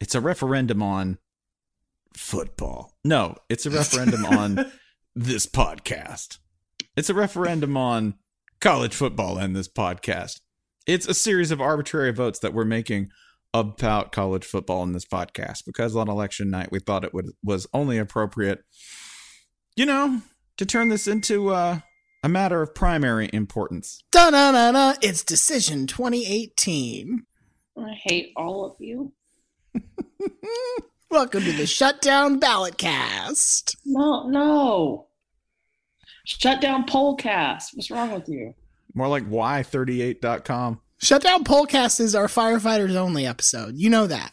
It's a referendum on football. No, it's a referendum on this podcast. It's a referendum on college football and this podcast. It's a series of arbitrary votes that we're making about college football in this podcast because on election night we thought it would, was only appropriate, you know, to turn this into uh, a matter of primary importance. Da da da da! It's Decision 2018. I hate all of you. Welcome to the Shutdown Ballot Cast. No, no. Shut down Pollcast. What's wrong with you? More like y38.com. Shutdown Pollcast is our firefighters only episode. You know that.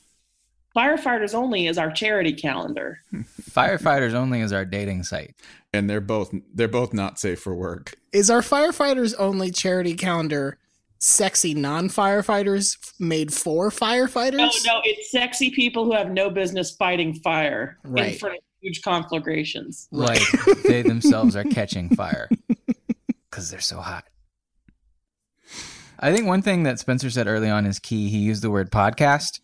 Firefighters Only is our charity calendar. Firefighters only is our dating site. And they're both they're both not safe for work. Is our firefighters only charity calendar sexy non firefighters made for firefighters? No, no, it's sexy people who have no business fighting fire in front of huge conflagrations. Like they themselves are catching fire because they're so hot. I think one thing that Spencer said early on is key. He used the word podcast.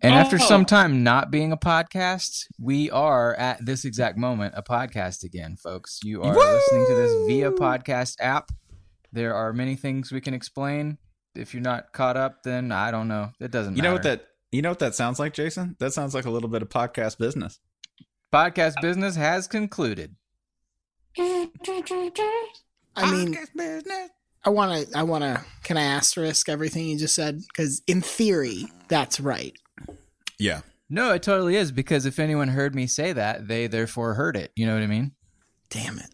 And after Oh. some time not being a podcast, we are at this exact moment a podcast again, folks. You are listening to this via podcast app. There are many things we can explain. If you're not caught up, then I don't know. It doesn't You matter. know what that you know what that sounds like, Jason? That sounds like a little bit of podcast business. podcast business has concluded. I mean, business. I want to, I want to, can I asterisk everything you just said? Because in theory, that's right. Yeah. No, it totally is because if anyone heard me say that, they therefore heard it. You know what I mean? Damn it.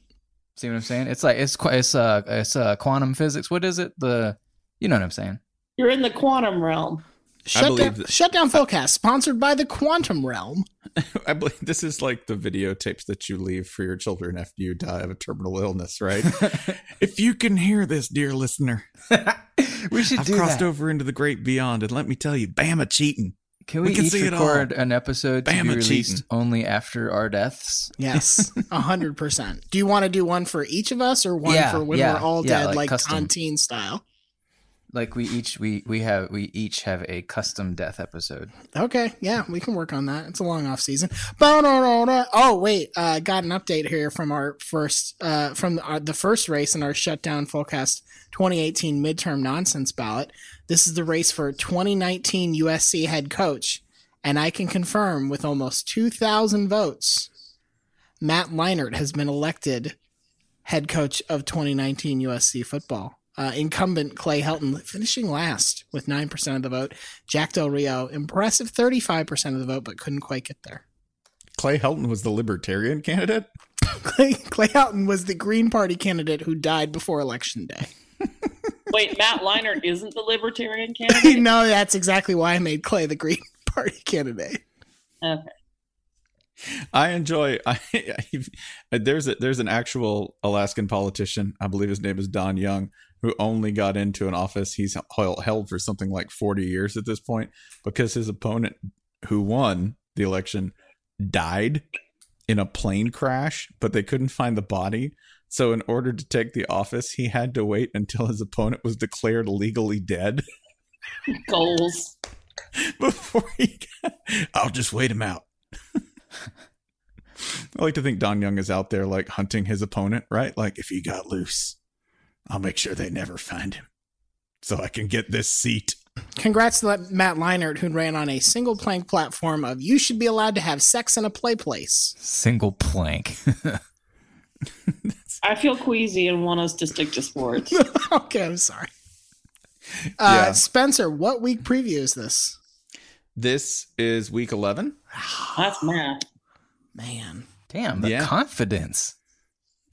See what I'm saying? It's like it's it's uh it's uh quantum physics. What is it? The you know what I'm saying? You're in the quantum realm. Shut believe down, that- Shutdown Fullcast, sponsored by the Quantum Realm. I believe this is like the videotapes that you leave for your children after you die of a terminal illness, right? if you can hear this, dear listener, we should I've do crossed that. over into the great beyond, and let me tell you, Bama cheating. Can we, we can each see record an episode to Bama be released cheating. only after our deaths? Yes, a hundred percent. Do you want to do one for each of us, or one Yeah, for when yeah, we're all yeah, dead, like like. Tontine style? Like we each we we have we each have a custom death episode. Okay, yeah, we can work on that. It's a long off season. Ba-da-da-da. Oh wait, uh, got an update here from our first uh, from our, the first race in our shutdown fullcast 2018 midterm nonsense ballot. This is the race for 2019 USC head coach, and I can confirm with almost 2,000 votes, Matt Leinart has been elected head coach of 2019 USC football. Uh, incumbent Clay Helton finishing last with 9% of the vote. Jack Del Rio, impressive 35% of the vote, but couldn't quite get there. Clay Helton was the Libertarian candidate. Clay, Clay Helton was the Green Party candidate who died before Election Day. Wait, Matt Leinart isn't the Libertarian candidate? no, that's exactly why I made Clay the Green Party candidate. Okay. I enjoy. I, there's a, there's an actual Alaskan politician. I believe his name is Don Young, who only got into an office he's held for something like 40 years at this point because his opponent, who won the election, died in a plane crash, but they couldn't find the body. So, in order to take the office, he had to wait until his opponent was declared legally dead. Goals. Before he, got, I'll just wait him out. I like to think Don Young is out there like hunting his opponent, right? Like if he got loose, I'll make sure they never find him, so I can get this seat. Congrats to Matt Leinart, who ran on a single plank platform of "You should be allowed to have sex in a play place." Single plank. I feel queasy and want us to stick to sports. okay, I'm sorry. Uh, yeah. Spencer, what week preview is this? This is week 11. That's math. Man. Damn, the yeah. confidence.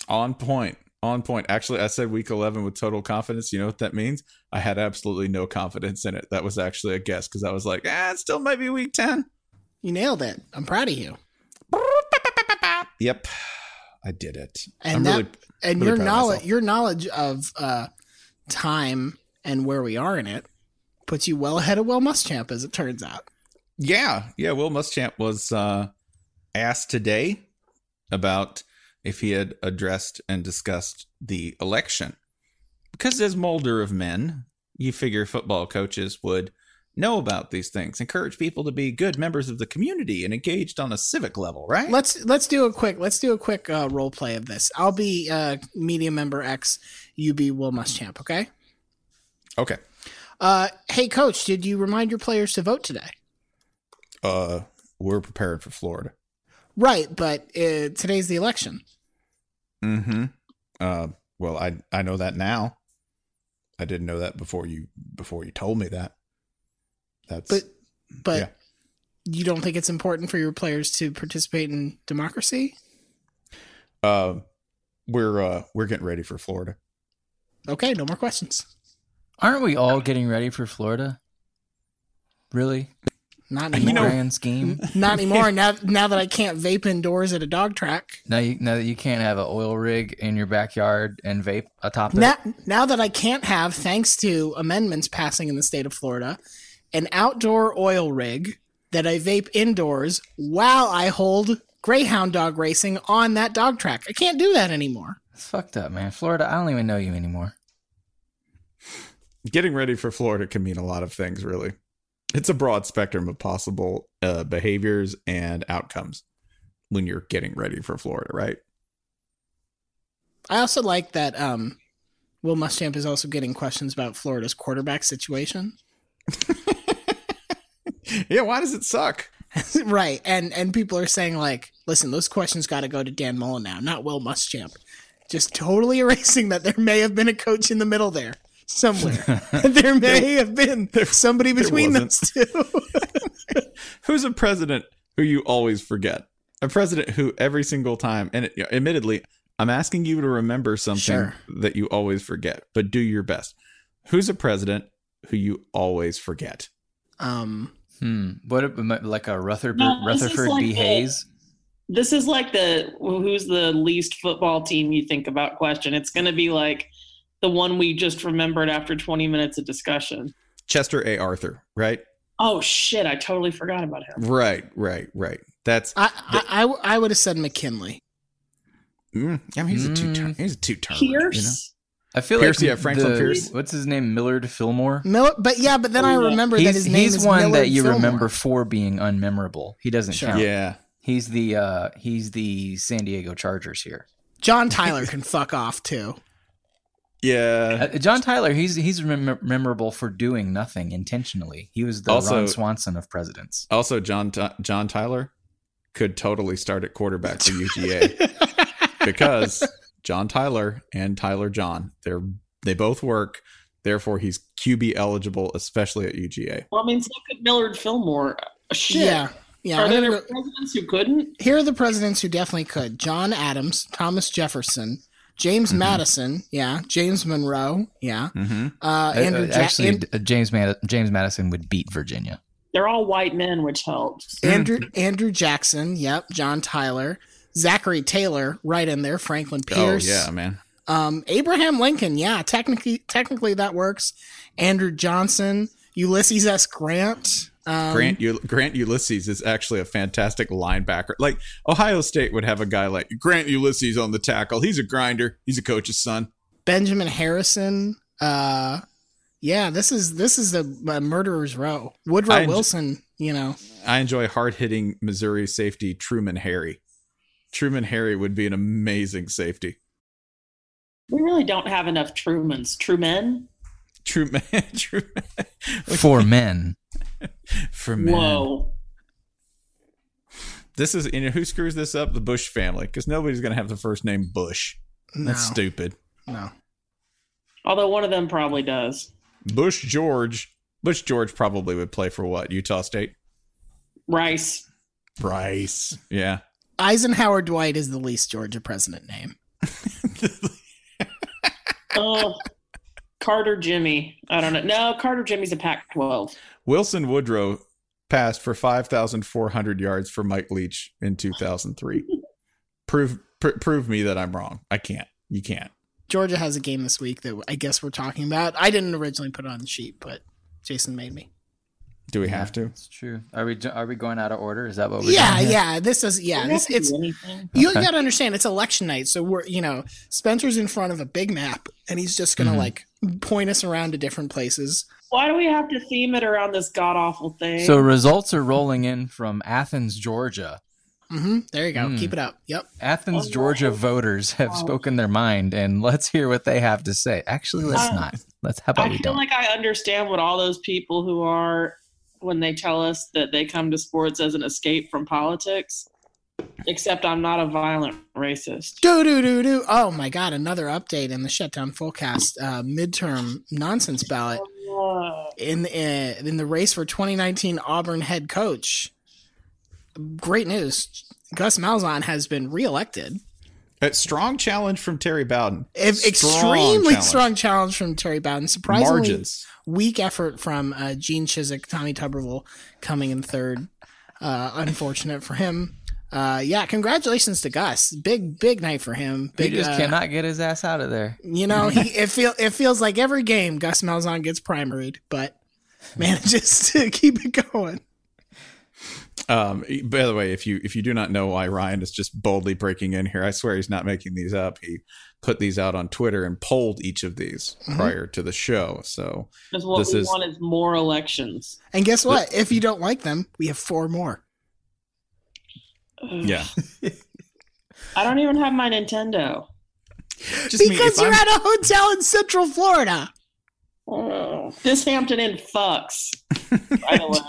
On point. On point. Actually, I said week 11 with total confidence. You know what that means? I had absolutely no confidence in it. That was actually a guess because I was like, ah, it still might be week 10. You nailed it. I'm proud of you. Yep. I did it. And I'm that, really, and really your knowledge your knowledge of uh, time and where we are in it puts you well ahead of Will Muschamp, as it turns out. Yeah, yeah. Will Muschamp was uh, asked today about if he had addressed and discussed the election, because as molder of men, you figure football coaches would know about these things, encourage people to be good members of the community and engaged on a civic level, right? Let's let's do a quick let's do a quick uh, role play of this. I'll be uh, media member X, you be Will Muschamp, okay? Okay. Uh, hey, coach, did you remind your players to vote today? Uh, we're prepared for Florida. Right, but uh, today's the election. Mm-hmm. Uh, well, I I know that now. I didn't know that before you before you told me that. That's but but yeah. you don't think it's important for your players to participate in democracy? Uh, we're uh we're getting ready for Florida. Okay, no more questions. Aren't we all getting ready for Florida? Really? Not anymore. You know, grand scheme. Not anymore. now, now that I can't vape indoors at a dog track. Now, you, now that you can't have an oil rig in your backyard and vape atop now, it. Now that I can't have, thanks to amendments passing in the state of Florida, an outdoor oil rig that I vape indoors while I hold greyhound dog racing on that dog track. I can't do that anymore. It's fucked up, man. Florida, I don't even know you anymore getting ready for Florida can mean a lot of things, really. It's a broad spectrum of possible uh, behaviors and outcomes when you're getting ready for Florida, right? I also like that um, Will Muschamp is also getting questions about Florida's quarterback situation. yeah, why does it suck? right, and and people are saying like, listen, those questions got to go to Dan Mullen now, not Will Muschamp. Just totally erasing that there may have been a coach in the middle there somewhere. there may there, have been there, somebody between those two. Who's a president who you always forget? A president who every single time, and it, admittedly, I'm asking you to remember something sure. that you always forget, but do your best. Who's a president who you always forget? Um, hmm. What like a Rutherford no, Rutherford like B. Hayes? This is like the who's the least football team you think about question. It's going to be like the one we just remembered after 20 minutes of discussion. Chester A. Arthur, right? Oh shit! I totally forgot about him. Right, right, right. That's I I, I, I would have said McKinley. Mm, I mean, he's mm. a two term. He's a two term. Pierce. You know? I feel Pierce, like yeah, Franklin the, Pierce. What's his name? Millard Fillmore. Miller, but yeah, but then I remember he's, that his name he's is one Millard that you Fillmore. remember for being unmemorable. He doesn't sure. count. Yeah, he's the uh he's the San Diego Chargers here. John Tyler can fuck off too. Yeah, uh, John Tyler. He's he's mem- memorable for doing nothing intentionally. He was the also, Ron Swanson of presidents. Also, John John Tyler could totally start at quarterback for UGA because John Tyler and Tyler John they're They both work. Therefore, he's QB eligible, especially at UGA. Well, I mean, so could Millard Fillmore. Shit. Yeah. Yeah. Are there gonna presidents who couldn't? Here are the presidents who definitely could John Adams, Thomas Jefferson, James Madison, yeah, James Monroe, yeah, Mm-hmm. uh, Uh, Andrew uh, Ja- actually, An- uh, James Mad- James Madison would beat Virginia. They're all white men, which helps. Andrew Andrew Jackson, yep, John Tyler, Zachary Taylor, right in there, Franklin Pierce, Oh yeah, man. um, Abraham Lincoln, yeah, technically technically that works. Andrew Johnson, Ulysses S. Grant, um, Grant U- Grant Ulysses is actually a fantastic linebacker. Like Ohio State would have a guy like Grant Ulysses on the tackle. He's a grinder. He's a coach's son. Benjamin Harrison, uh, yeah, this is this is a, a murderer's row. Woodrow I enj- Wilson, you know, I enjoy hard hitting Missouri safety Truman Harry. Truman Harry would be an amazing safety. We really don't have enough Trumans. Truman? Truman, Truman For men. for men. Whoa. This is you know who screws this up? The Bush family, because nobody's gonna have the first name Bush. That's No. stupid. no. Although one of them probably does. Bush George. Bush George probably would play for what? Utah State. Rice. Rice. Yeah. Eisenhower Dwight is the least Georgia president name. Oh, Carter Jimmy. I don't know. No, Carter Jimmy's a Pac 12. Wilson Woodrow passed for 5,400 yards for Mike Leach in 2003. prove pr- prove me that I'm wrong. I can't. You can't. Georgia has a game this week that I guess we're talking about. I didn't originally put it on the sheet, but Jason made me. Do we have to? It's true. Are we are we going out of order? Is that what we're Yeah, doing here? yeah. This is yeah. This don't have to it's do you Okay. got to understand it's election night, so we're you know Spencer's in front of a big map and he's just gonna Mhm. like point us around to different places. Why do we have to theme it around this god awful thing? So results are rolling in from Athens, Georgia. hmm There you go. Hmm. Keep it up. Yep. Athens, Oh, Georgia wow. voters have Wow. spoken their mind, and let's hear what they have to say. Actually, let's Uh, not. Let's. How about I we feel don't? like I understand what all those people who are when they tell us that they come to sports as an escape from politics. Except I'm not a violent racist. Do do do do. Oh my god! Another update in the shutdown forecast uh, midterm nonsense ballot in uh, in the race for 2019 Auburn head coach. Great news! Gus Malzahn has been reelected. A strong challenge from Terry Bowden. If Strong extremely challenge. strong challenge from Terry Bowden. Surprisingly margins. weak effort from uh, Gene Chizik, Tommy Tuberville coming in third. Uh, unfortunate for him. Uh, yeah, congratulations to Gus. Big big night for him. He just uh, cannot get his ass out of there. You know, he it feel it feels like every game Gus Malzahn gets primaried, but manages to keep it going. Um, by the way, if you if you do not know why Ryan is just boldly breaking in here, I swear he's not making these up. He put these out on Twitter and polled each of these Mhm. prior to the show. So Because what This we is- want is more elections. And guess what? If you don't like them, we have four more. Ugh. yeah, I don't even have my Nintendo. just because if you're I'm- at a hotel in Central Florida. Oh, this Hampton Inn fucks. By the way.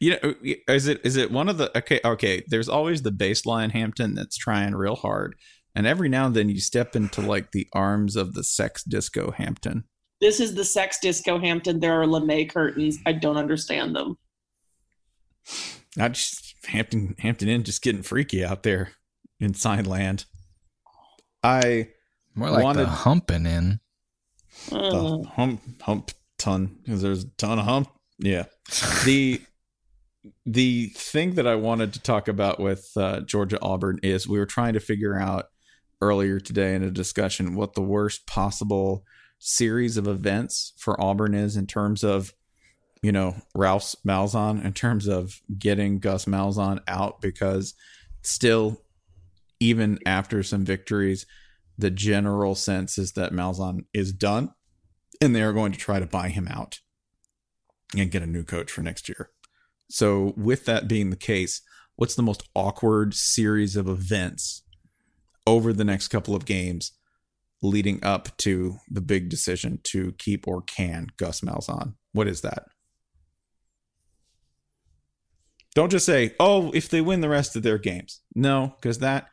You know is it is it one of the okay okay there's always the baseline hampton that's trying real hard and every now and then you step into like the arms of the sex disco hampton This is the sex disco Hampton. There are lame curtains. I don't understand them. not just hampton hampton inn just getting freaky out there in sign land i More like wanted the humping in. the Uh, hump hump ton because there's a ton of hump yeah the the thing that i wanted to talk about with uh, georgia auburn is we were trying to figure out earlier today in a discussion what the worst possible series of events for auburn is in terms of you know ralph malzahn in terms of getting gus malzahn out because still even after some victories the general sense is that malzahn is done and they are going to try to buy him out and get a new coach for next year. So, with that being the case, what's the most awkward series of events over the next couple of games leading up to the big decision to keep or can Gus Malzahn? What is that? Don't just say, "Oh, if they win the rest of their games." No, because that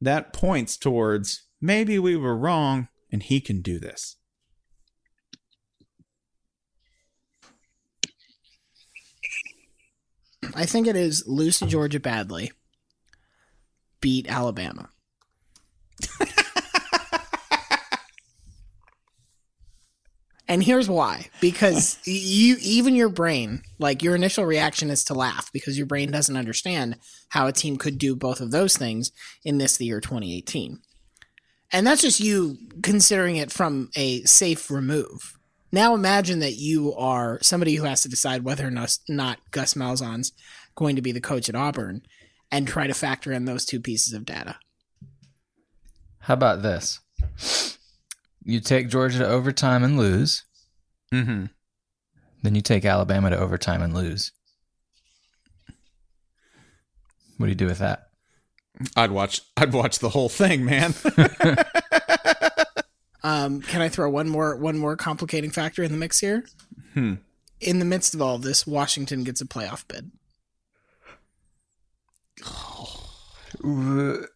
that points towards maybe we were wrong and he can do this. I think it is lose to Georgia badly, beat Alabama. and here's why: because you, even your brain, like your initial reaction is to laugh because your brain doesn't understand how a team could do both of those things in this the year 2018. And that's just you considering it from a safe remove. Now imagine that you are somebody who has to decide whether or not, not Gus Malzahn's going to be the coach at Auburn and try to factor in those two pieces of data. How about this? You take Georgia to overtime and lose. Mm-hmm. Then you take Alabama to overtime and lose. What do you do with that? I'd watch. I'd watch the whole thing, man. Um, can I throw one more one more complicating factor in the mix here? Hmm. In the midst of all of this, Washington gets a playoff bid.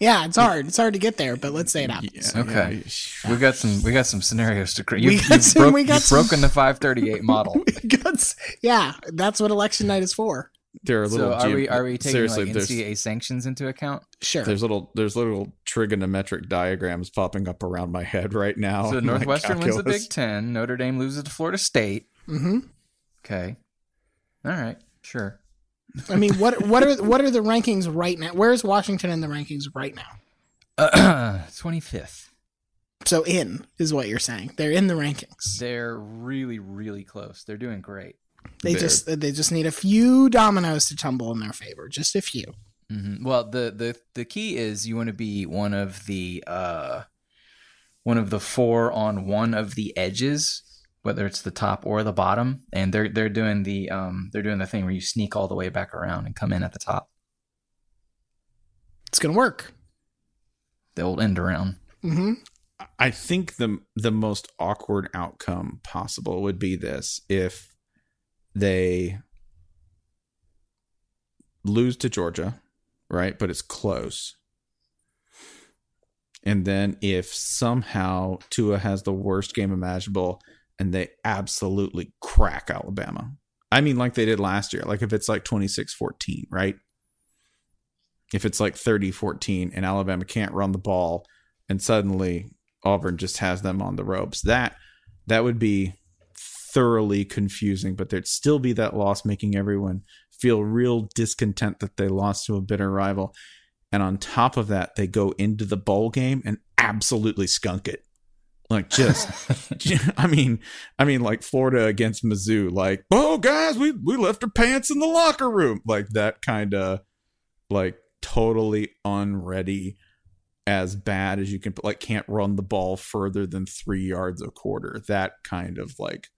Yeah, it's hard. It's hard to get there, but let's say it happens. Okay, we got some. We got some scenarios to create. We You, got you've, some- broke, we got you've broken the 538 model. That's- yeah, that's what election night is for. There are little. So are geom- we are we taking seriously? like NCAA sanctions into account? Sure. there's little there's little trigonometric diagrams popping up around my head right now. So Northwestern wins the. Big Ten. Notre Dame loses to Florida State. Mm-hmm. Okay. All right. Sure. I mean, what what are what are the rankings right now? Where's Washington in the rankings right now? Twenty fifth. So in is what you're saying. They're in the rankings. They're really really close. They're doing great. They They're- just they just need a few dominoes to tumble in their favor, just a few. Hmm Well, the the the key is you want to be one of the uh one of the four on one of the edges, whether it's the top or the bottom, and they're they're doing the um they're doing the thing where you sneak all the way back around and come in at the top. It's gonna work. The old end around. Mm-hmm. I think the the most awkward outcome possible would be this if they lose to Georgia, right? But it's close. And then if somehow Tua has the worst game imaginable and they absolutely crack Alabama. I mean like they did last year. Like if it's like 26-14, right? If it's like 30-14 and Alabama can't run the ball and suddenly Auburn just has them on the ropes. That that would be thoroughly confusing, but there'd still be that loss making everyone feel real discontent that they lost to a bitter rival. And on top of that, they go into the bowl game and absolutely skunk it. Like just I mean, I mean like Florida against Mizzou, like, oh guys, we we left our pants in the locker room. Like that kind of like totally unready as bad as you can like can't run the ball further than three yards a quarter that kind of like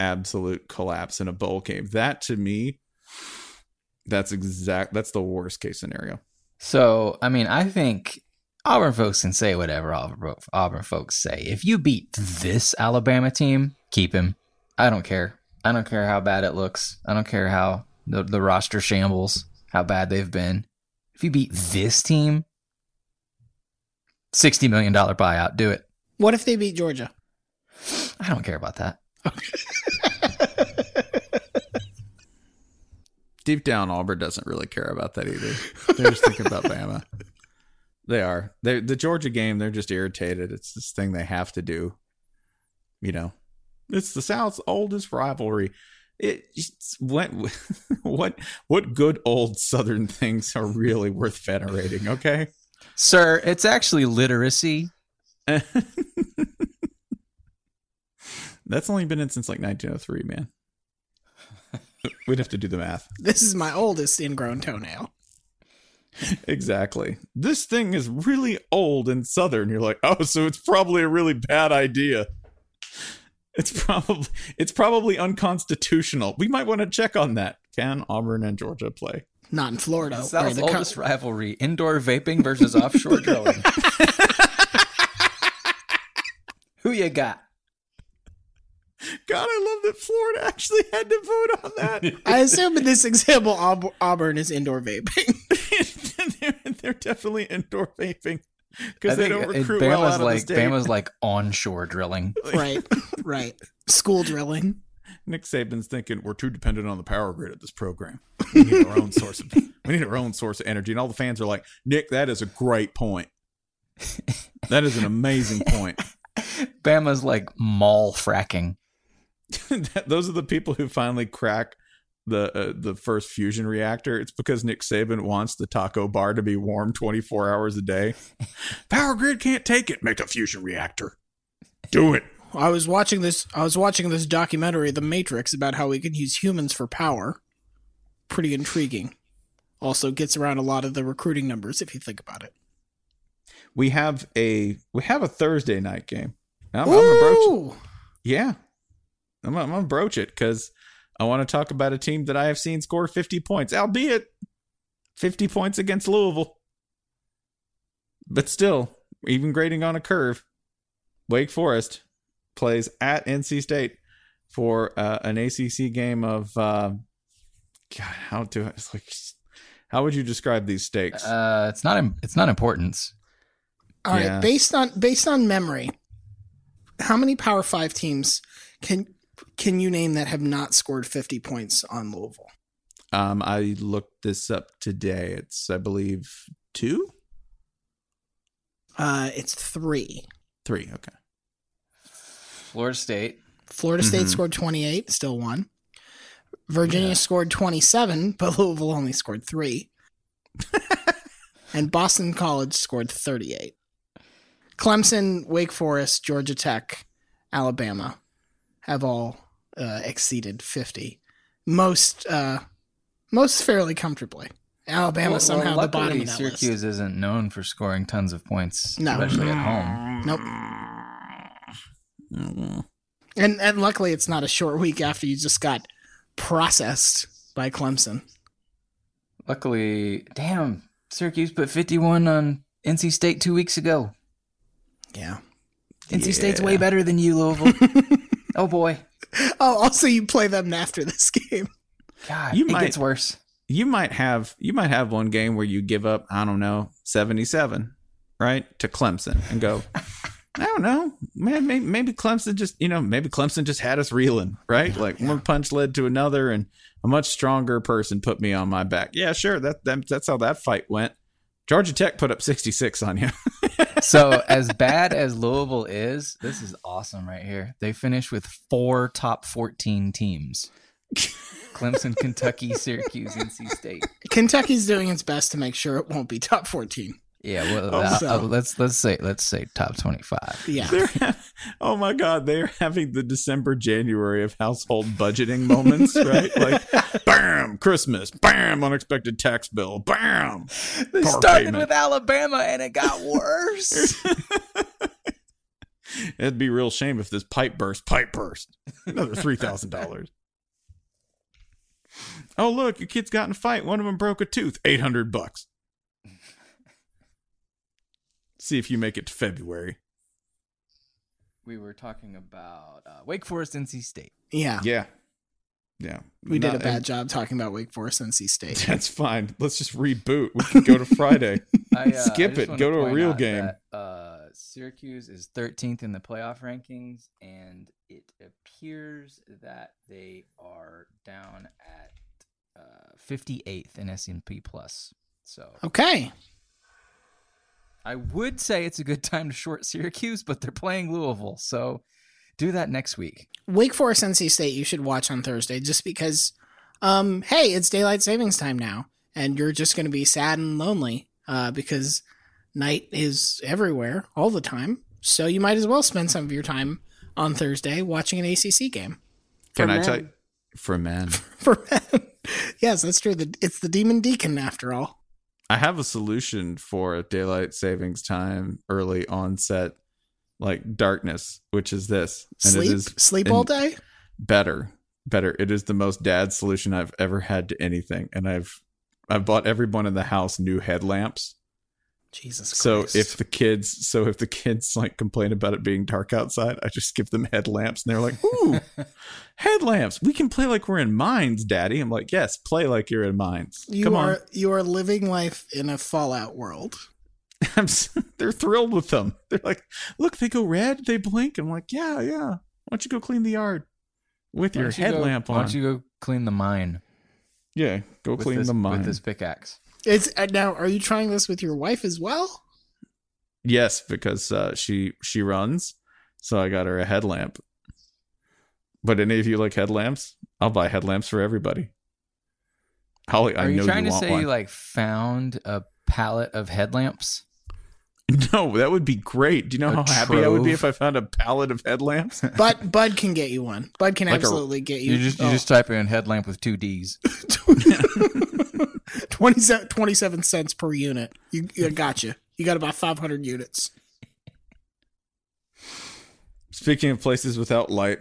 absolute collapse in a bowl game that to me that's exact that's the worst case scenario So, I mean, I think Auburn folks can say whatever Auburn, Auburn folks say. If you beat this Alabama team, keep him. I don't care. I don't care how bad it looks. I don't care how the, the roster shambles, how bad they've been. If you beat this team, $60 million buyout, do it. What if they beat Georgia? I don't care about that. deep down auburn doesn't really care about that either. They're just thinking about bama. They are. They the georgia game they're just irritated. It's this thing they have to do. You know it's the south's oldest rivalry. It what what what good old southern things are really worth venerating okay? Sir, it's actually literacy. That's only been in since like 1903 man we'd have to do the math This is my oldest ingrown toenail. exactly this thing is really old and southern you're like oh so it's probably a really bad idea it's probably it's probably unconstitutional we might want to check on that can auburn and georgia play Not in Florida. The where South's the co- oldest rivalry indoor vaping versus offshore drilling. Who you got? God i love that florida actually had to vote on that I assume in this example, Auburn is indoor vaping. they're, they're definitely indoor vaping because they don't it- recruit well Bama's out of like the state Bama's like onshore drilling. right, right. School drilling. Nick Saban's thinking we're too dependent on the power grid of this program. We need our own source of we need our own source of energy. And all the fans are like, Nick, that is a great point. That is an amazing point. Bama's like mall fracking. Those are the people who finally crack the uh, the first fusion reactor. It's because Nick Saban wants the taco bar to be warm 24 hours a day. Power grid can't take it. Make a fusion reactor. Do it. I was watching this. I was watching this documentary, The Matrix, about how we can use humans for power. Pretty intriguing. Also gets around a lot of the recruiting numbers if you think about it. We have a we have a Thursday night game. I'm, I'm broach it. Yeah, I'm, I'm gonna broach it because I want to talk about a team that I have seen score 50 points, albeit 50 points against Louisville. But still, even grading on a curve, Wake Forest plays at NC State for uh, an ACC game of uh, God. How do I, it's like? How would you describe these stakes? Uh, it's not. It's not importance. All right, Yeah. based on based on memory, how many Power Five teams can can you name that have not scored fifty points on Louisville? Um, I looked this up today. It's I believe two, Uh, it's three. three. Okay. Florida State. Florida State Mhm. scored twenty eight, still won. Virginia scored twenty seven, but Louisville only scored three. and Boston College scored thirty eight. Clemson, Wake Forest, Georgia Tech, Alabama have all uh, exceeded fifty. Most uh, most fairly comfortably. Alabama Well, somehow well, the bottom of Syracuse list. isn't known for scoring tons of points, No. especially at home. Nope. Mm. And and luckily it's not a short week after you just got processed by Clemson. Luckily, damn, Syracuse put 51 on NC State two weeks ago. Yeah. NC State's way better than you, Louisville. oh boy, Oh, also you play them after this game. God, You it might- gets worse. You might have you might have one game where you give up I don't know seventy seven, right to Clemson and go. I don't know, man. Maybe, maybe Clemson just you know maybe Clemson just had us reeling, right? Like one punch led to another, and a much stronger person put me on my back. Yeah, sure. That, that that's how that fight went. Georgia Tech put up sixty six on you. So, as bad as Louisville is, this is awesome right here. They finish with four top 14 teams Clemson, Kentucky, Syracuse, NC State. Kentucky's doing its best to make sure it won't be top 14. Yeah, well, Oh, uh, so- uh, let's let's say let's say top 25. Yeah. Ha- oh my god, they're having the December January of household budgeting moments, right? Like, bam, Christmas, bam, unexpected tax bill, bam. They Car started payment. with Alabama and it got worse. It'd be a real shame if this pipe burst. Pipe burst. Another three thousand dollars. Oh look, your kids got in a fight. One of them broke a tooth. Eight hundred bucks. See if you make it to February. we were talking about uh, Wake Forest, NC State. Yeah. Yeah, yeah. We did a Not- bad job talking about Wake Forest NC State. That's fine. Let's just reboot. We can go to Friday. I, uh, Skip I it. wanna Go to a real game. that, uh, Syracuse is 13th in the playoff rankings, and it appears that they are down at uh, 58th in S&P Plus. So Okay. I would say it's a good time to short Syracuse, but they're playing Louisville, so do that next week. Wake Forest NC State you should watch on Thursday just because um hey, it's daylight savings time now and you're just going to be sad and lonely uh because night is everywhere all the time. So you might as well spend some of your time on Thursday watching an ACC game. Can For I men. tell you? For men. For men. yes, that's true. The- It's the Demon Deacon after all. I have a solution for daylight savings time early onset like darkness, which is this. And Sleep is sleep all day? Better. Better. It is the most dad solution I've ever had to anything. And I've I've bought everyone in the house new headlamps. Jesus So Christ. if the kids so if the kids like complain about it being dark outside, I just give them headlamps and they're like, Ooh, headlamps. We can play like we're in mines, Daddy. I'm like, Yes, play like you're in mines. you Come are on. you are living life in a Fallout world. I'm, they're thrilled with them. They're like, look, they go red, they blink. I'm like, yeah, yeah. Why don't you go clean the yard? with your don't you go- headlamp Why don't you go clean the mine? yeah, go with clean this, the mine. with this pickaxe. It's uh, now. Are you trying this with your wife as well? Yes, because uh, she she runs, so I got her a headlamp. But any of you like headlamps? I'll buy headlamps for everybody. Holly, I Are you know trying you to say one. you like found a pallet of headlamps? No, that would be great. Do you know A how happy I would be if I found a pallet of headlamps? Bud Bud can get you one. Bud can Like a- absolutely get you. You just you oh, just type in headlamp with two D's. 27, 27 cents per unit. You, you got you. You got about five hundred units. Speaking of places without light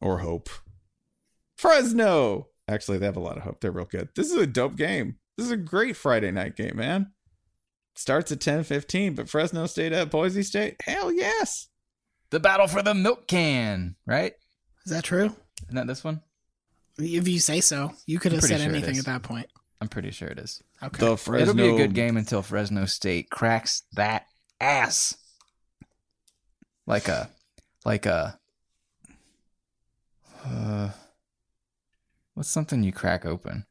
or hope, Fresno. Actually, they have a lot of hope. They're real good. This is a dope game. This is a great Friday night game, man. Starts at ten fifteen, but Fresno State at Boise State. Hell yes. The battle for the milk can, right? Is that true? Isn't that this one? If you say so, you could have said sure anything at that point. I'm pretty sure it is. Okay. The Fresno. It'll be a good game until Fresno State cracks that ass. Like a, like a, uh, what's something you crack open?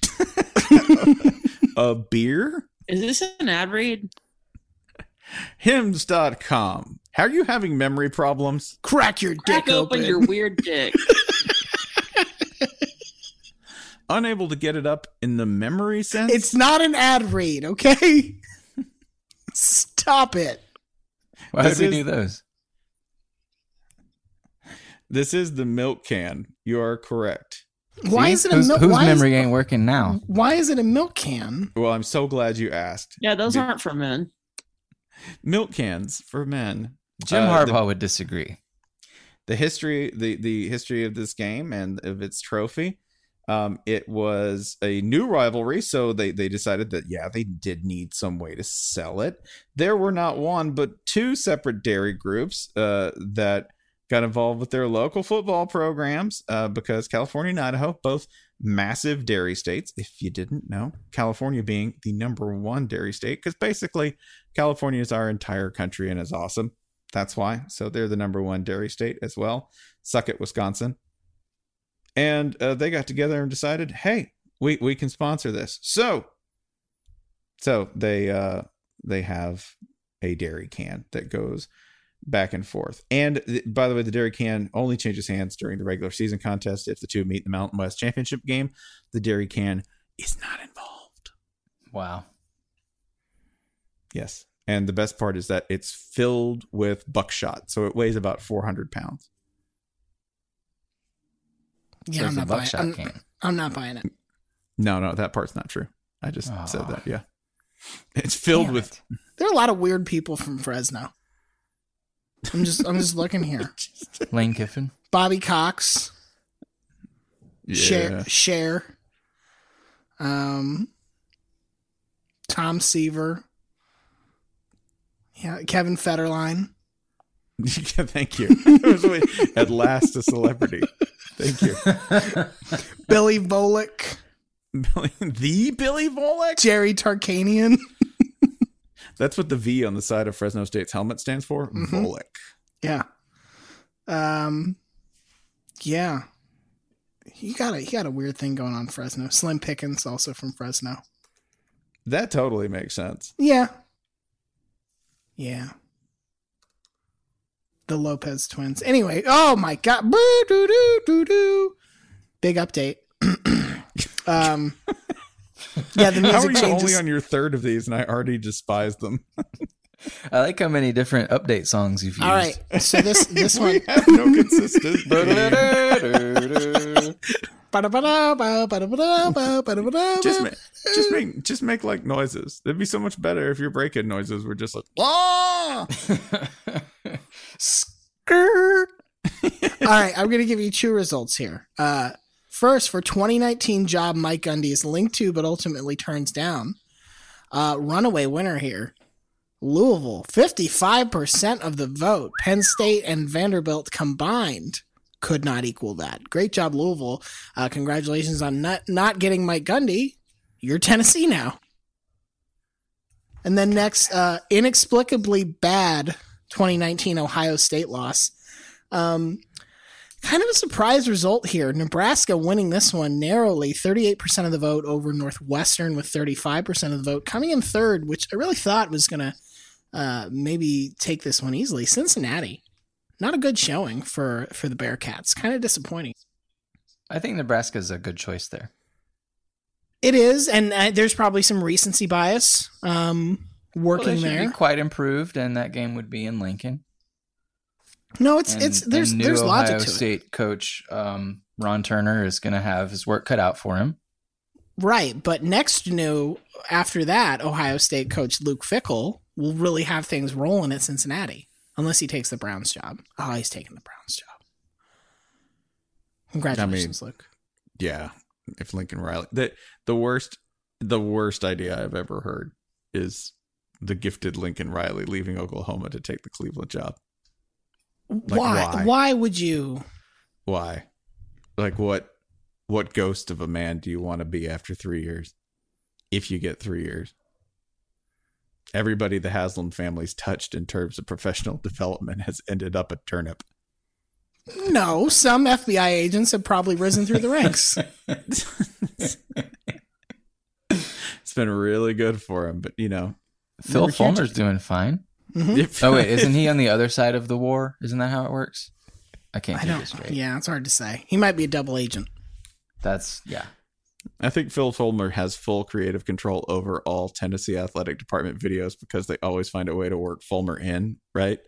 A beer. Is this an ad read? Hims.com. How are you having memory problems? Crack your Crack dick open open. your weird dick. Unable to get it up in the memory sense? It's not an ad read, okay? Stop it. Why This did we is- do those? This is the milk can. You are correct. Why See? is it a whose, milk? whose why, memory is, ain't working now? why is it a milk can? Well, I'm so glad you asked. Yeah, those Be- aren't for men. Milk cans for men. Jim Uh, Harbaugh the- would disagree. the history the the history of this game and of its trophy um it was a new rivalry so they they decided that yeah they did need some way to sell it there were not one but two separate dairy groups uh that got involved with their local football programs uh because california and idaho both massive dairy states if you didn't know california being the number one dairy state because basically california is our entire country and is awesome that's why. So they're the number one dairy state as well. Suck it, Wisconsin. And uh, they got together and decided, hey, we we can sponsor this. So, so they uh they have a dairy can that goes back and forth. And th- by the way, the dairy can only changes hands during the regular season contest. If the two meet in the Mountain West Championship game, the dairy can is not involved. Wow. Yes. And the best part is that it's filled with buckshot. So it weighs about 400 pounds. Yeah, There's I'm not buying. buckshot I'm. I'm not buying it. No, no, that part's not true. I just said that. Yeah. It's filled Damn with. it. There are a lot of weird people from Fresno. I'm just I'm just looking here. Lane Kiffin. Bobby Cox, Yeah. Cher, Cher, um, Tom Seaver, yeah, Kevin Federline. Thank you. It was wait- At last, a celebrity. Thank you. Billy Volek, Billy- the Billy Volek? Jerry Tarkanian. That's what the V on the side of Fresno State's helmet stands for. Mhm. Volek. Yeah. Um yeah. He got a he got a weird thing going on Fresno. Slim Pickens also from Fresno. That totally makes sense. Yeah. Yeah. The Lopez twins. Anyway, oh my god. Boo doo doo doo doo. Big update. um Yeah, the How are music you changes. only on your third of these and I already despise them? I like how many different update songs you've used. All right. So this this one we have no consistent. just make, just make, just make like noises. It'd be so much better if your break-in noises were just like, ah! Skirt. All right, I'm going to give you two results here. Uh, first, for 2019 job Mike Gundy is linked to, but ultimately turns down. Uh, runaway winner here. Louisville, 55% of the vote. Penn State and Vanderbilt combined could not equal that. Great job, Louisville. Uh, congratulations on not, not getting Mike Gundy. You're Tennessee now. And then next, uh, inexplicably bad 2019 Ohio State loss. Um, Kind of a surprise result here. Nebraska winning this one narrowly, 38% of the vote over Northwestern with 35% of the vote. Coming in third, which I really thought was going to uh, maybe take this one easily. Cincinnati, not a good showing for for the Bearcats. Kind of disappointing. I think Nebraska is a good choice there. It is, and uh, there's probably some recency bias um, working well, there. Be quite improved, and that game would be in Lincoln. No, it's and, it's there's and there's new logic Ohio to State it. coach um, Ron Turner is going to have his work cut out for him. Right, but next to new after that, Ohio State coach Luke Fickell will really have things rolling at Cincinnati, unless he takes the Browns job. Oh, he's taking the Browns job. Congratulations, I mean, Luke. Yeah, if Lincoln Riley the the worst the worst idea I've ever heard is the gifted Lincoln Riley leaving Oklahoma to take the Cleveland job. Like, why? why? Why would you? Why? Like what what ghost of a man do you want to be after 3 years? If you get 3 years. Everybody the Haslam family's touched in terms of professional development has ended up a turnip. No, some FBI agents have probably risen through the ranks. it's been really good for him, but you know, Phil Fulmer's doing fine. Mhm. Oh wait, isn't he on the other side of the war? Isn't that how it works? I can't I keep it don't. straight. Yeah, it's hard to say. He might be a double agent. That's yeah. I think Phil Fulmer has full creative control over all Tennessee athletic department videos because they always find a way to work Fulmer in, right?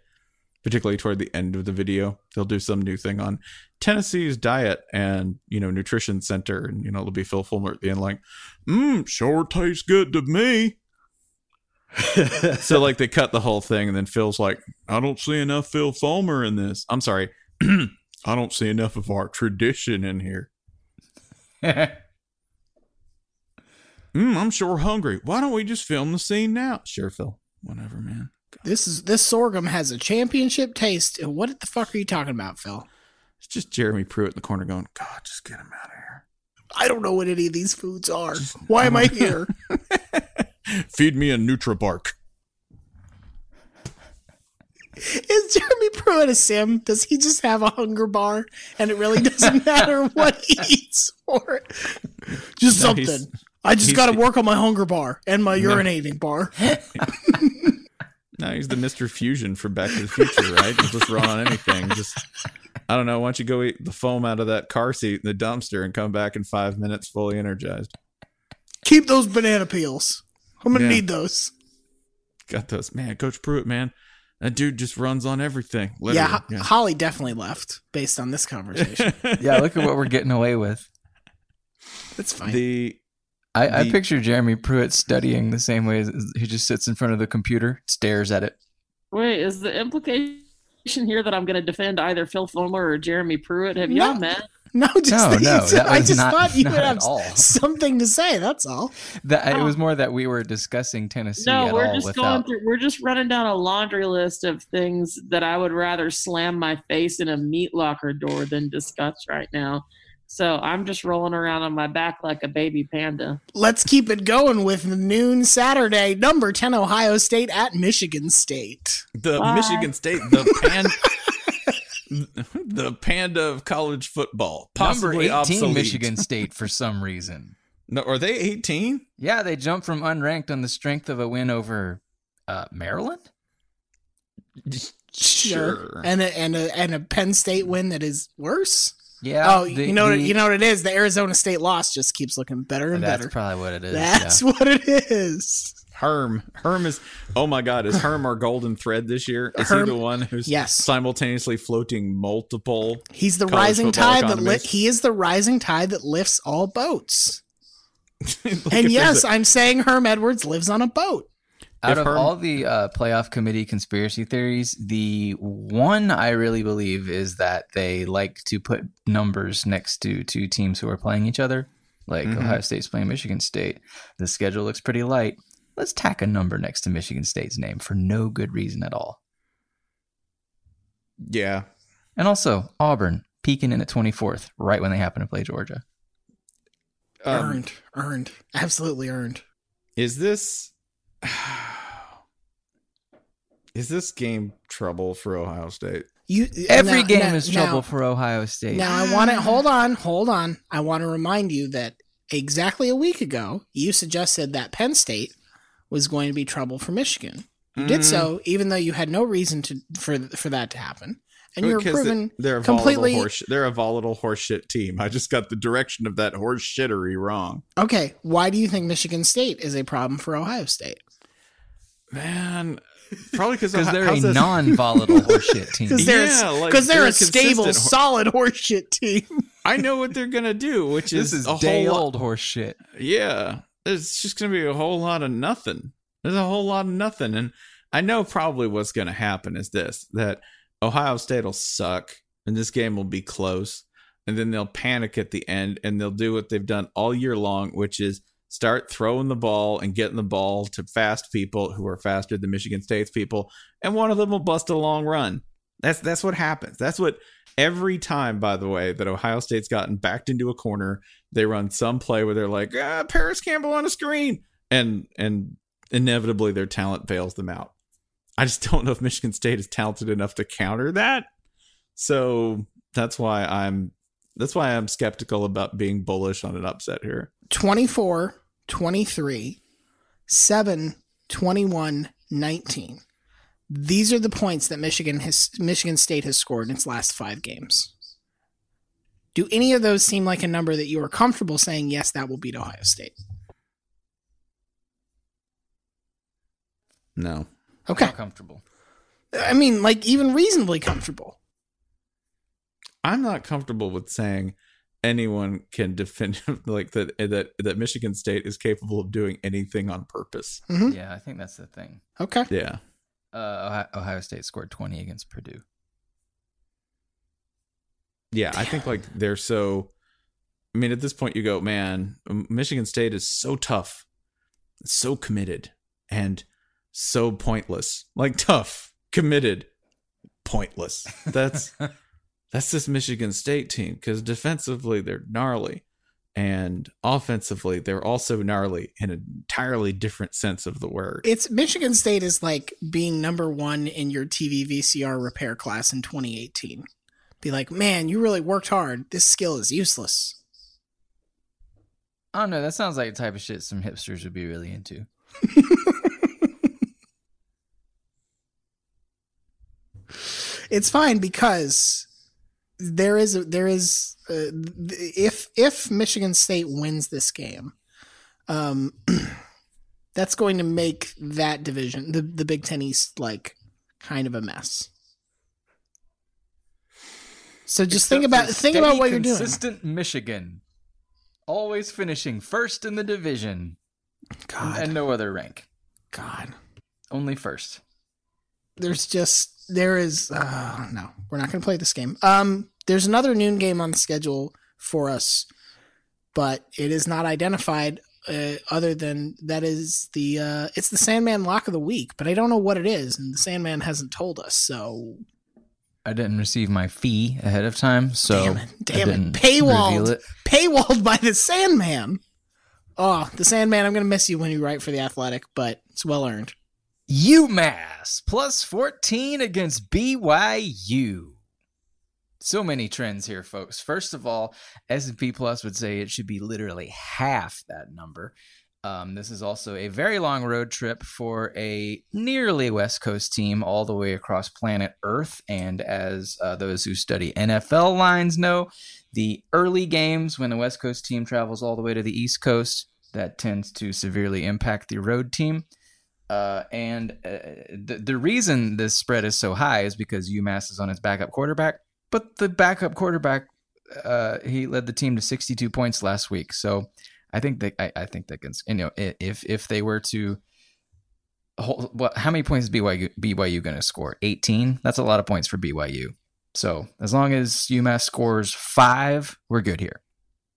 Particularly toward the end of the video, they'll do some new thing on Tennessee's diet and you know nutrition center, and you know it'll be Phil Fulmer at the end, like, "Mmm, sure tastes good to me." so like they cut the whole thing, and then Phil's like, "I don't see enough Phil Fulmer in this." I'm sorry, I don't see enough of our tradition in here. Mm, I'm sure hungry. Why don't we just film the scene now? Sure, Phil. Whatever, man. This is this sorghum has a championship taste. What the fuck are you talking about, Phil? It's just Jeremy Pruitt in the corner going, God, just get him out of here. I don't know what any of these foods are. Why am I here? Feed me a NutriBark. Is Jeremy Pruitt a sim? Does he just have a hunger bar and it really doesn't matter what he eats or? Just No, something. I just got to work on my hunger bar and my No. urinating bar. No, he's the Mr. Fusion for Back to the Future, right? He'll just run on anything. Just, I don't know. Why don't you go eat the foam out of that car seat in the dumpster and come back in five minutes fully energized? Keep those banana peels. I'm gonna Yeah. need those. Got those. Man, Coach Pruitt, man. That dude just runs on everything. Yeah, Literally. Ho- Holly definitely left based on this conversation. yeah, look at what we're getting away with. That's fine. The I, I picture Jeremy Pruitt studying the same way as he just sits in front of the computer, stares at it. Wait, is the implication here that I'm going to defend either Phil Fulmer or Jeremy Pruitt? Have No. y'all met? no, just No, that no, said- that I just not- thought you not would have something to say. That's all. That it Oh. was more that we were discussing Tennessee No, at we're all just without. going through. We're just running down a laundry list of things that I would rather slam my face in a meat locker door than discuss right now. So I'm just rolling around on my back like a baby panda. Let's keep it going with noon Saturday, number 10 Ohio State at Michigan State. the Bye. Michigan State, the pan, the panda of college football, Number possibly 18 obsolete. Michigan State for some reason. No, are they eighteen? Yeah, they jumped from unranked on the strength of a win over uh, Maryland. Sure. And a, and a and a Penn State win that is worse. Yeah. oh, you know what you know what it is? The Arizona State loss just keeps looking better and That's better. That's probably what it is. That's yeah. what it is. Herm. Herm is. Oh my God! Is Herm our golden thread this year? Is Herm- he the one who's Yes. simultaneously floating multiple? He's the rising football tide that li- he is the rising tide that lifts all boats. Like and yes, a- i I'm saying Herm Edwards lives on a boat. Out If of Herm- all the uh, playoff committee conspiracy theories, the one I really believe is that they like to put numbers next to two teams who are playing each other. Like Mhm. Ohio State's playing Michigan State. The schedule looks pretty light. Let's tack a number next to Michigan State's name for no good reason at all. yeah. And also Auburn peeking in at 24th right when they happen to play Georgia. Um, earned, earned, absolutely earned. Is this? Is this game trouble for Ohio State? You Every now- game now- is trouble now- for Ohio State. Now I want to hold on, hold on. I want to remind you that exactly a week ago, you suggested that Penn State was going to be trouble for Michigan. You did Mm. so, even though you had no reason to for for that to happen, and you're Because proven they're a completely volatile horse. They're a volatile horseshit team. I just got the direction of that horse shittery wrong. okay. Why do you think Michigan State is a problem for Ohio State? Man, probably because Because they're a non-volatile horseshit team. Because they're Yeah, a, they're they're a a stable, consistent hor- solid horseshit team. I know what they're gonna do, which This is, is a day whole lot- old horse shit. Yeah, it's just gonna be a whole lot of nothing. There's a whole lot of nothing, and I know probably what's gonna happen is this: that Ohio State will suck, and this game will be close, and then they'll panic at the end, and they'll do what they've done all year long, which is start throwing the ball and getting the ball to fast people who are faster than Michigan State's people, and one of them will bust a long run. That's that's what happens. That's what every time, by the way, that Ohio State's gotten backed into a corner, they run some play where they're like, ah, Parris Campbell on a screen, and and inevitably their talent bails them out. I just don't know if Michigan State is talented enough to counter that. So that's why I'm that's why I'm skeptical about being bullish on an upset here. 24, 23, 7, 21, 19. These are the points that Michigan has Michigan State has scored in its last 5 games. Do any of those seem like a number that you are comfortable saying yes that will beat Ohio State? No. Okay. Not comfortable. I mean like even reasonably comfortable. I'm not comfortable with saying anyone can defend like that that that Michigan State is capable of doing anything on purpose. Mhm. Yeah, I think that's the thing. Okay. Yeah. Uh, Ohio, Ohio State scored 20 against Purdue. Yeah, I think like they're so. I mean, at this point, you go, man. Michigan State is so tough, so committed, and so pointless. Like tough, committed, pointless. That's that's this Michigan State team because defensively they're gnarly, and offensively they're also gnarly in an entirely different sense of the word. It's Michigan State is like being number 1 in your TV VCR repair class in 2018. Be like, "Man, you really worked hard. This skill is useless." I don't know. That sounds like the type of shit some hipsters would be really into. it's fine because there is a, there is uh, if if Michigan State wins this game, um, that's going to make that division the the Big Ten East like kind of a mess. So just think about think about what you're doing. Consistent Michigan, always finishing first in the division, God, and no other rank. God, Only first. there's just there is uh, no we're not going to play this game um there's another noon game on the schedule for us but it is not identified uh, other than that is the uh it's the sandman lock of the week but i don't know what it is and the sandman hasn't told us so. I didn't receive my fee ahead of time, so damn it damn it. paywalled. it. paywalled by the sandman. Oh the sandman i'm going to miss you when you write for the athletic but it's well earned. UMass plus 14 against BYU. So many trends here, folks. First of all, S&P Plus would say it should be literally half that number. Um, this is also a very long road trip for a nearly West Coast team all the way across planet Earth. And as uh, those who study NFL lines know, the early games when the West Coast team travels all the way to the East Coast, that tends to severely impact the road team. Uh, and uh, the, the reason this spread is so high is because UMass is on its backup quarterback. But the backup quarterback, uh, he led the team to 62 points last week. So I think that I, I think that can, you know, if if they were to, hold, what how many points is BYU BYU going to score? 18. That's a lot of points for BYU. So as long as UMass scores five, we're good here.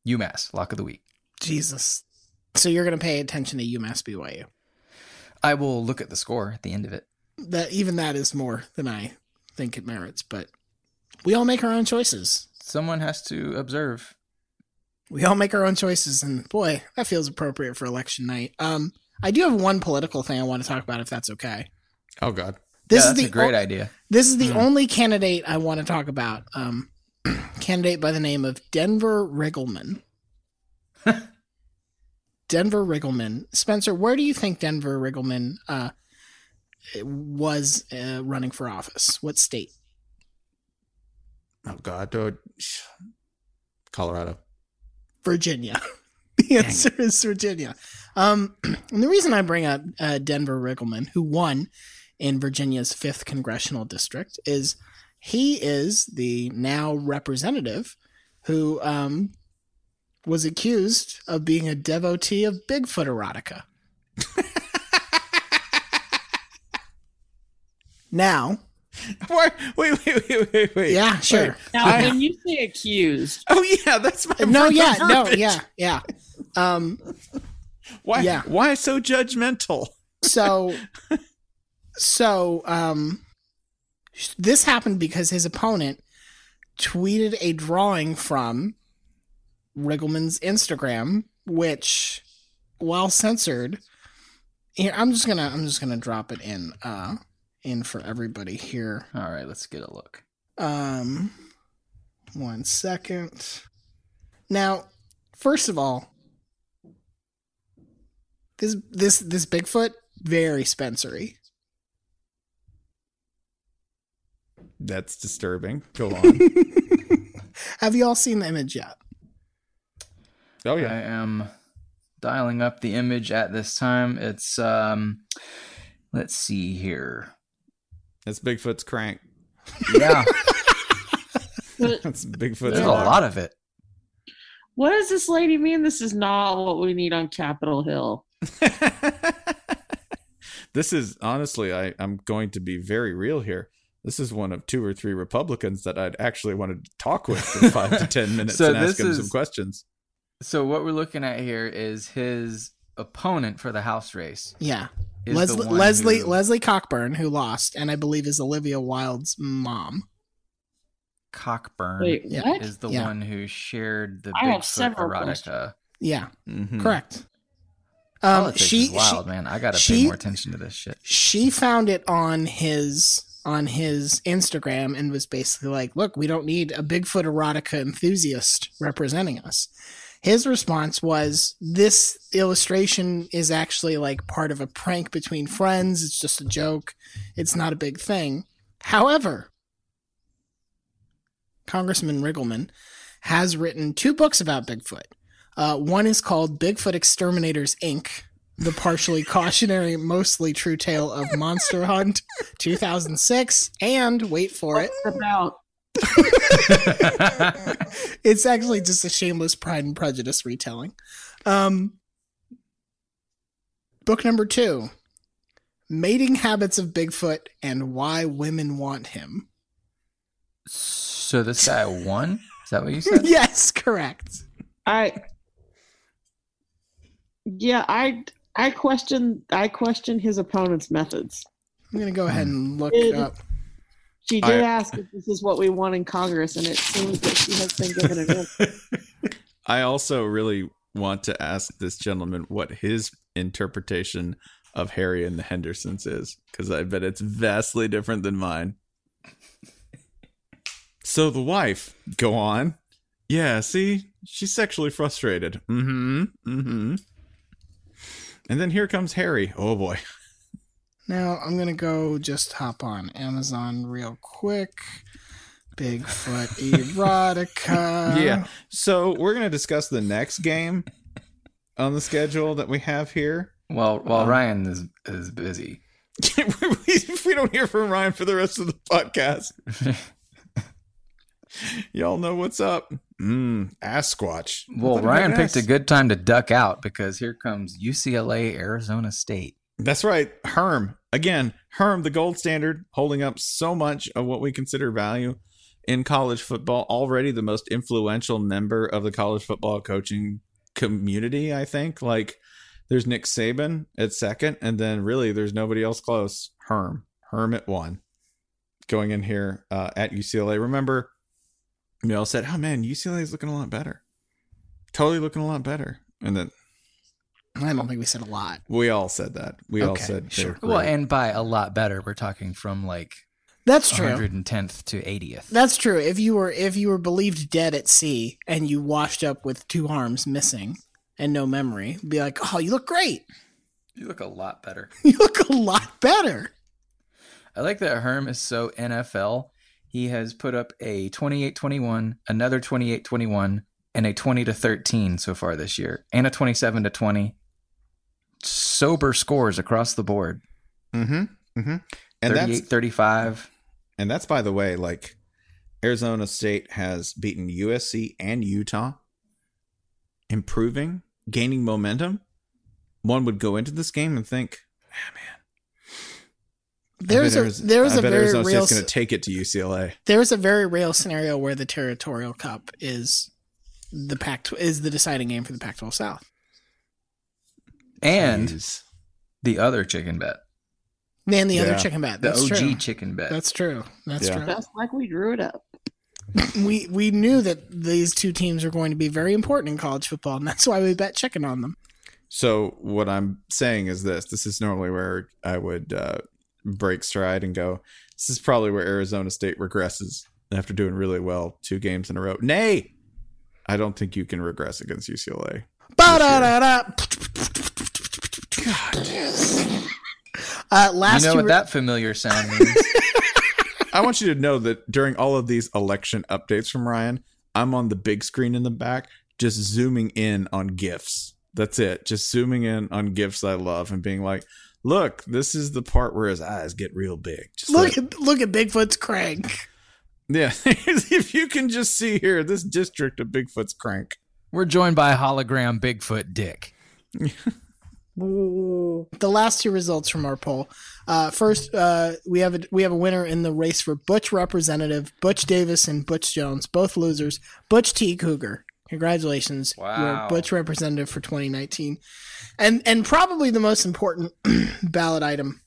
UMass lock of the week. jesus so you're going to pay attention to umass byu I will look at the score at the end of it. that even that is more than I think it merits. But we all make our own choices. Someone has to observe. We all make our own choices, and boy, that feels appropriate for election night. Um, I do have one political thing I want to talk about, if that's okay. Oh God. This Yeah, is that's the a great o- idea. This is the Hmm. only candidate I want to talk about. Um, candidate by the name of Denver Riggleman. Denver Riggleman. Spencer, where do you think Denver Riggleman uh, was uh, running for office? What state? Oh God, dude. Colorado. Virginia. the answer is Virginia. Um, and the reason I bring up uh, Denver Riggleman, who won in Virginia's fifth congressional district, is he is the now representative who um, was accused of being a devotee of Bigfoot erotica. now, Why? Wait, wait, wait, wait, wait. Yeah, sure. Wait. Now, I- when you say accused, oh yeah, that's my no, the yeah, no, yeah, yeah. Um, Why? Yeah. Why so judgmental? so so um this happened because his opponent tweeted a drawing from Riggleman's Instagram which while censored here I'm just gonna I'm just gonna drop it in uh in for everybody here All right, let's get a look. um one second now first of all this this this Bigfoot very Spencery That's disturbing. Go on. Have you all seen the image yet? oh yeah. I am dialing up the image at this time. It's um let's see here. That's Bigfoot's crank. Yeah, That's Bigfoot's. there's a lot of it. what does this lady mean? This is not what we need on Capitol Hill. this is honestly, I, I'm going to be very real here. This is one of two or three Republicans that I'd actually wanted to talk with for five to ten minutes So and ask this them is- some questions. So what we're looking at here is his opponent for the House race. Yeah. Is the Leslie one Leslie who- Leslie Cockburn, who lost, and I believe is Olivia Wilde's mom. Cockburn Wait, Yeah. what? is the Yeah. one who shared the I have Bigfoot several erotica. Yeah, Mhm. correct. Um, Politics she is wild, she, man. I gotta she- pay more attention to this shit. she found it on his on his Instagram and was basically like, "Look, we don't need a Bigfoot erotica enthusiast representing us." His response was, "This illustration is actually like part of a prank between friends. It's just a joke. It's not a big thing." However, Congressman Riggleman has written two books about Bigfoot. Uh, one is called Bigfoot Exterminators Inc., the partially cautionary, mostly true tale of Monster Hunt 2006, and wait for it, About it's actually just a shameless Pride and Prejudice retelling. Um, book number two Mating Habits of Bigfoot and Why Women Want Him. So this guy won? Is that what you said? yes, correct. I yeah, I I question I question his opponent's methods. I'm going to go ahead and look It- up. She did I- ask if this is what we want in Congress, and it seems that she has been given an answer. I also really want to ask this gentleman what his interpretation of Harry and the Hendersons is, because I bet it's vastly different than mine. So the wife, go on. Yeah, see, she's sexually frustrated. Mm-hmm. Mm-hmm. And then here comes Harry. Oh boy. Now I'm gonna go just hop on Amazon real quick. Bigfoot erotica. yeah. So we're gonna discuss the next game on the schedule that we have here. Well, while Um, Ryan is is busy. if we don't hear from Ryan for the rest of the podcast, y'all know what's up. Mm, ass squatch. Well, Ryan but picked a good time to duck out because here comes UCLA Arizona State. That's right. Herm. Again, Herm, the gold standard, holding up so much of what we consider value in college football. Already the most influential member of the college football coaching community, I think. Like, there's Nick Saban at second, and then really there's nobody else close. Herm. Herm at one. Going in here uh, at UCLA. Remember, all said, oh man, UCLA is looking a lot better. Totally looking a lot better. And then I don't think we said a lot. We all said that. We all said they sure. were Well, great. and by a lot better, we're talking from like That's true. 110th to 80th. That's true. If you were if you were believed dead at sea and you washed up with two arms missing and no memory, be like, "Oh, you look great. You look a lot better. You look a lot better." I like that Herm is so NFL. He has put up a 28-21, another 28-21, and a 20 to 13 so far this year, and a 27 to 20. Sober scores across the board. Mm-hmm. Mm-hmm. And 38 that's 35. and that's by the way, like Arizona State has beaten USC and Utah, improving, gaining momentum. One would go into this game and think, There's I a bet Ariz- there's I a bet very Arizona real going to take it to UCLA. there's a very real scenario where the territorial cup is the Pac is the deciding game for the Pac-12 South. And Jeez. the other chicken bet. Man, the other chicken bet. The That's OG true. chicken bet. That's true. That's Yeah. true. Just like we drew it up. We we knew that these two teams were going to be very important in college football, and that's why we bet chicken on them. So what I'm saying is this: this is normally where I would uh, break stride and go. This is probably where Arizona State regresses after doing really well two games in a row. Nay, I don't think you can regress against UCLA. Ba-da-da-da. Uh, you know what re- that familiar sound means. I want you to know that during all of these election updates from Ryan, I'm on the big screen in the back, just zooming in on gifs. That's it. Just zooming in on gifs I love and being like, "Look, this is the part where his eyes get real big." Just look like- at look at Bigfoot's crank. Yeah, if you can just see here, this district of Bigfoot's crank. We're joined by hologram Bigfoot Dick. The last two results from our poll. Uh, first, uh, we have a we have a winner in the race for Butch representative, Butch Davis and Butch Jones, both losers. Butch T. Cougar, congratulations, Wow. you're Butch representative for 2019, and and probably the most important ballot item.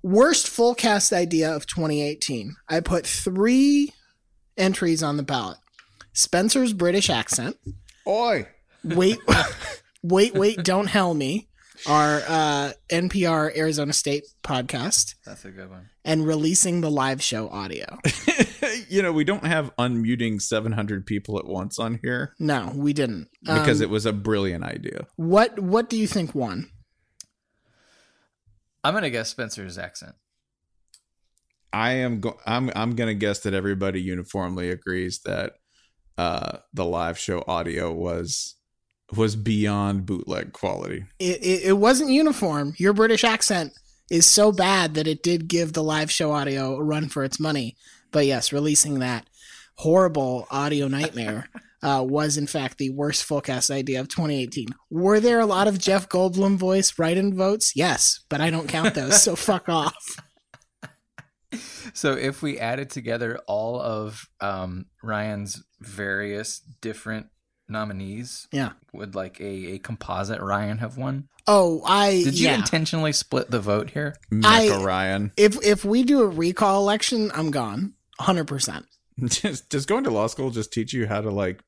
Worst full cast idea of 2018. I put three entries on the ballot. Spencer's British accent. Oi! Wait, wait, wait! Don't hell me. Our uh, NPR Arizona State podcast That's a good one. and releasing the live show audio. you know, we don't have unmuting 700 people at once on here No, we didn't because Um, it was a brilliant idea. What What do you think won? I'm gonna guess Spencer's accent. I am go- I'm I'm going to guess that everybody uniformly agrees that uh the live show audio was was beyond bootleg quality. It, it it wasn't uniform. Your British accent is so bad that it did give the live show audio a run for its money. But yes, releasing that horrible audio nightmare uh, was in fact the worst fullcast idea of 2018. Were there a lot of Jeff Goldblum voice write-in votes? Yes, but I don't count those, so fuck off. So if we added together all of um, Ryan's various different nominees, Yeah. would like a, a composite Ryan have won? Oh, I Did you yeah. intentionally split the vote here? I- Ryan. if if we do a recall election, I'm gone. 100%. just does going to law school just teach you how to like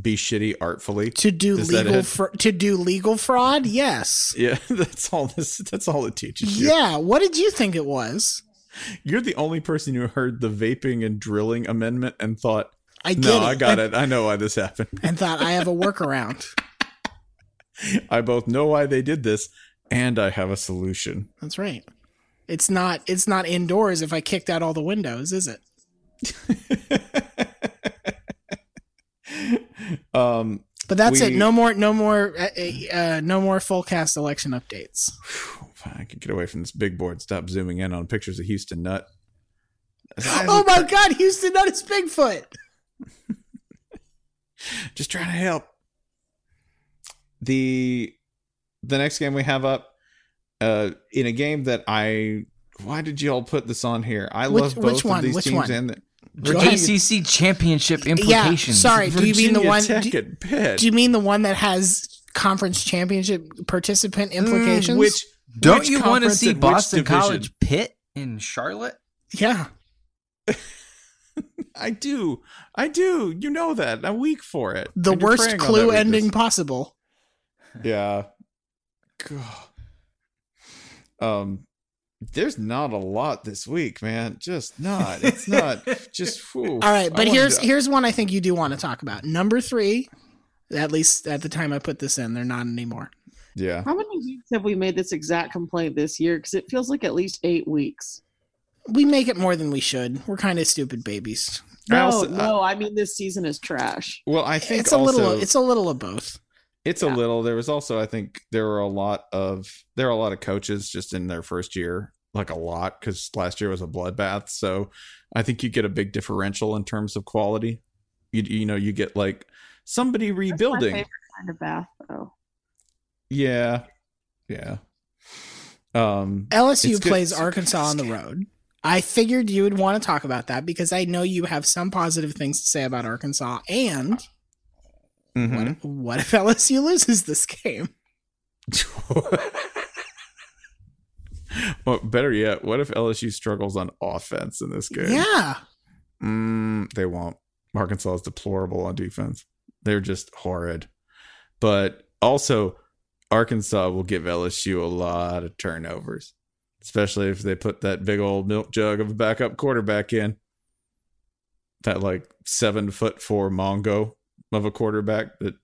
be shitty artfully To do Is legal it? fr- to do legal fraud? Yes. yeah that's all this that's all it teaches you Yeah, what did you think it was? you're the only person who heard the vaping and drilling amendment and thought I get no it. i got it i know why this happened And thought I have a workaround. i both know why they did this and i have a solution That's right. It's not it's not indoors if I kicked out all the windows, is it? um But that's it. No more no more uh, uh, no more full cast election updates. i can get away from this big board stop zooming in on pictures of houston nutt Oh my god, Houston Nutt is Bigfoot. just trying to help. The the next game we have up, uh, in a game that I why did you all put this on here? I Which- love both which of one? these Which teams one? and the, The Virginia- ACC championship implications. sorry. do you mean the one? Tech Do, Pitt. do you mean the one that has conference championship participant implications? Mm, which Don't which you want to conference see Boston? College Pitt in Charlotte? yeah, I do, I do. You know that I'm weak for it. the And worst preying on that clue weakness. ending possible. Yeah, God. Um, there's not a lot this week, man. Just not. It's not. just. Whew. All right, but here's to- here's one I think you do want to talk about. Number three, at least at the time I put this in, they're not anymore. Yeah. How many weeks have we made this exact complaint this year? Because it feels like at least eight weeks. We make it more than we should. We're kind of stupid babies. I No, also- no, I mean this season is trash. Well, I think It's a also, little. It's a little of both. It's a little. There was also, I think, there were a lot of there are a lot of coaches just in their first year, like a lot, because last year was a bloodbath. So I think you get a big differential in terms of quality. You you know you get like somebody That's my rebuilding. favorite kind of bath, though. Yeah, yeah. Um, LSU it's good- plays Arkansas on the road. I figured you would want to talk about that because I know you have some positive things to say about Arkansas. And mhm. what if LSU loses this game? well, better yet, what if LSU struggles on offense in this game? Yeah. Mm, they won't. Arkansas is deplorable on defense. They're just horrid. But also, Arkansas will give LSU a lot of turnovers, especially if they put that big old milk jug of a backup quarterback in. That like seven foot four Mongo of a quarterback that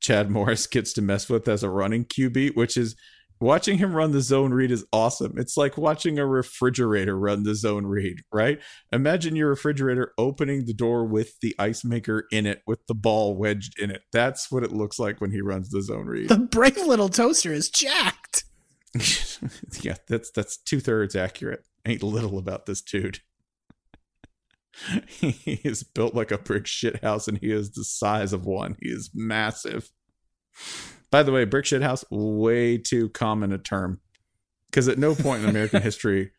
Chad Morris gets to mess with as a running QB, which is watching him run the zone read is awesome. It's like watching a refrigerator run the zone read, right? Imagine your refrigerator opening the door with the ice maker in it, with the ball wedged in it. That's what it looks like when he runs the zone read. The brave little toaster is jacked. yeah, that's that's two thirds accurate. Ain't little about this dude. he is built like a brick shit house, and he is the size of one. He is massive. By the way, brick shit house way too common a term because at no point in American history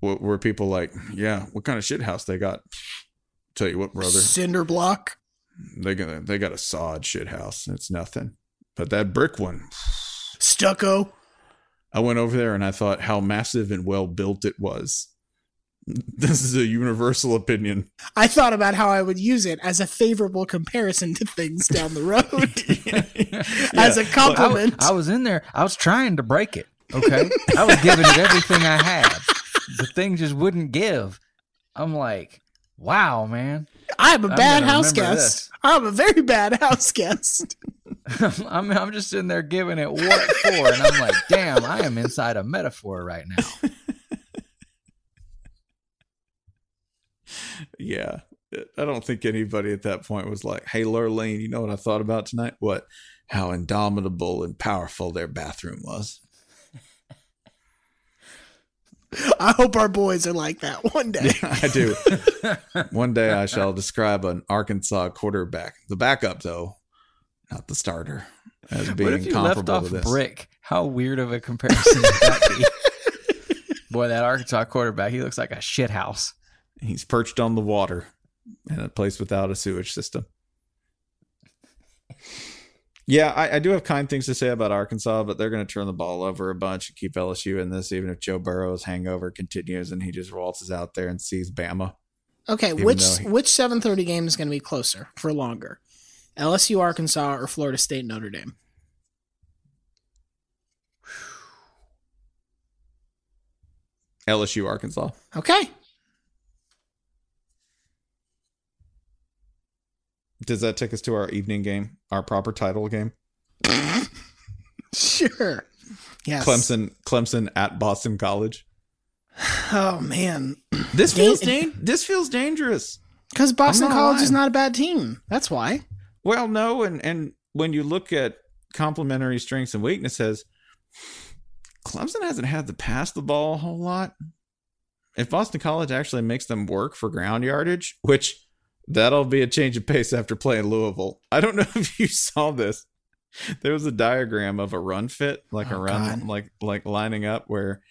w- were people like, "Yeah, what kind of shit house they got?" Tell you what, brother, Cinder block. they got they got a sod shit house. It's nothing, but that brick one. Stucco. I went over there and I thought how massive and well built it was. This is a universal opinion. I thought about how I would use it as a favorable comparison to things down the road. as a compliment. I, was in there. I was trying to break it. Okay, I was giving it everything I had. The thing just wouldn't give. I'm like, wow, man. I'm a I'm bad gonna house remember guest. I'm a very bad house guest. I'm I'm just sitting there giving it what for, and I'm like, damn, I am inside a metaphor right now. Yeah. I don't think anybody at that point was like, hey, Lurleen, you know what I thought about tonight? What? How indomitable and powerful their bathroom was. I hope our boys are like that one day. I do. One day I shall describe an Arkansas quarterback. The backup, though, not the starter, as being What if you left off to this. Brick? How weird of a comparison would that be? Boy, that Arkansas quarterback, he looks like a shit house. He's perched on the water in a place without a sewage system. Yeah, I, I do have kind things to say about Arkansas, but they're going to turn the ball over a bunch and keep LSU in this, even if Joe Burrow's hangover continues and he just waltzes out there and sees Bama. Okay, Even which he- which 7:30 game is going to be closer for longer? LSU Arkansas or Florida State Notre Dame? LSU Arkansas. Okay. Does that take us to our evening game, our proper title game? Sure. Yes. Clemson, Clemson at Boston College. Oh man. This feels dan- this feels dangerous. Cuz Boston College is not a bad team. That's why. Well, no, and and when you look at complementary strengths and weaknesses, Clemson hasn't had to pass the ball a whole lot. If Boston College actually makes them work for ground yardage, which that'll be a change of pace after playing Louisville. I don't know if you saw this. There was a diagram of a run fit, like a Oh, run, God. like like lining up where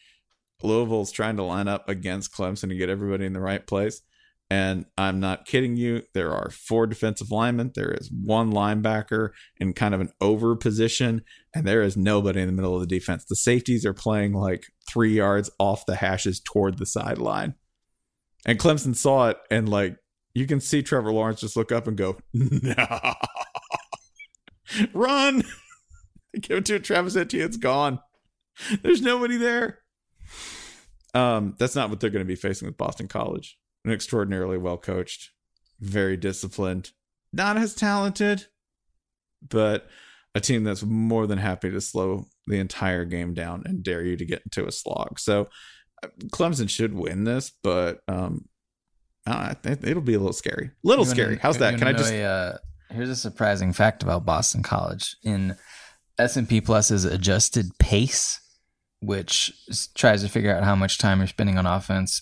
Louisville's trying to line up against Clemson and get everybody in the right place. And I'm not kidding you. There are four defensive linemen. There is one linebacker in kind of an over position, and there is nobody in the middle of the defense. The safeties are playing like three yards off the hashes toward the sideline. And Clemson saw it, and like you can see Trevor Lawrence just look up and go, "No, run!" Give it to Travis Etienne. It's gone. There's nobody there. Um, that's not what they're going to be facing with Boston College. An extraordinarily well coached, very disciplined, not as talented, but a team that's more than happy to slow the entire game down and dare you to get into a slog. So Clemson should win this, but um, uh, it- it'll be a little scary. Little wanna- scary. How's that? Can I just? a, uh, here's a surprising fact about Boston College in S&P Plus's adjusted pace, which tries to figure out how much time you're spending on offense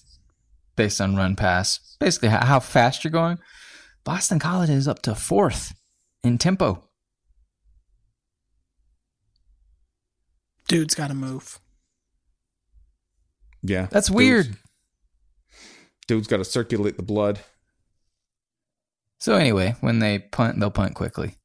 based on run pass, basically how, how fast you're going. Boston College is up to fourth in tempo. Dude's got to move. Yeah, That's dude's- weird. Dude's got to circulate the blood. So anyway, when they punt, they'll punt quickly.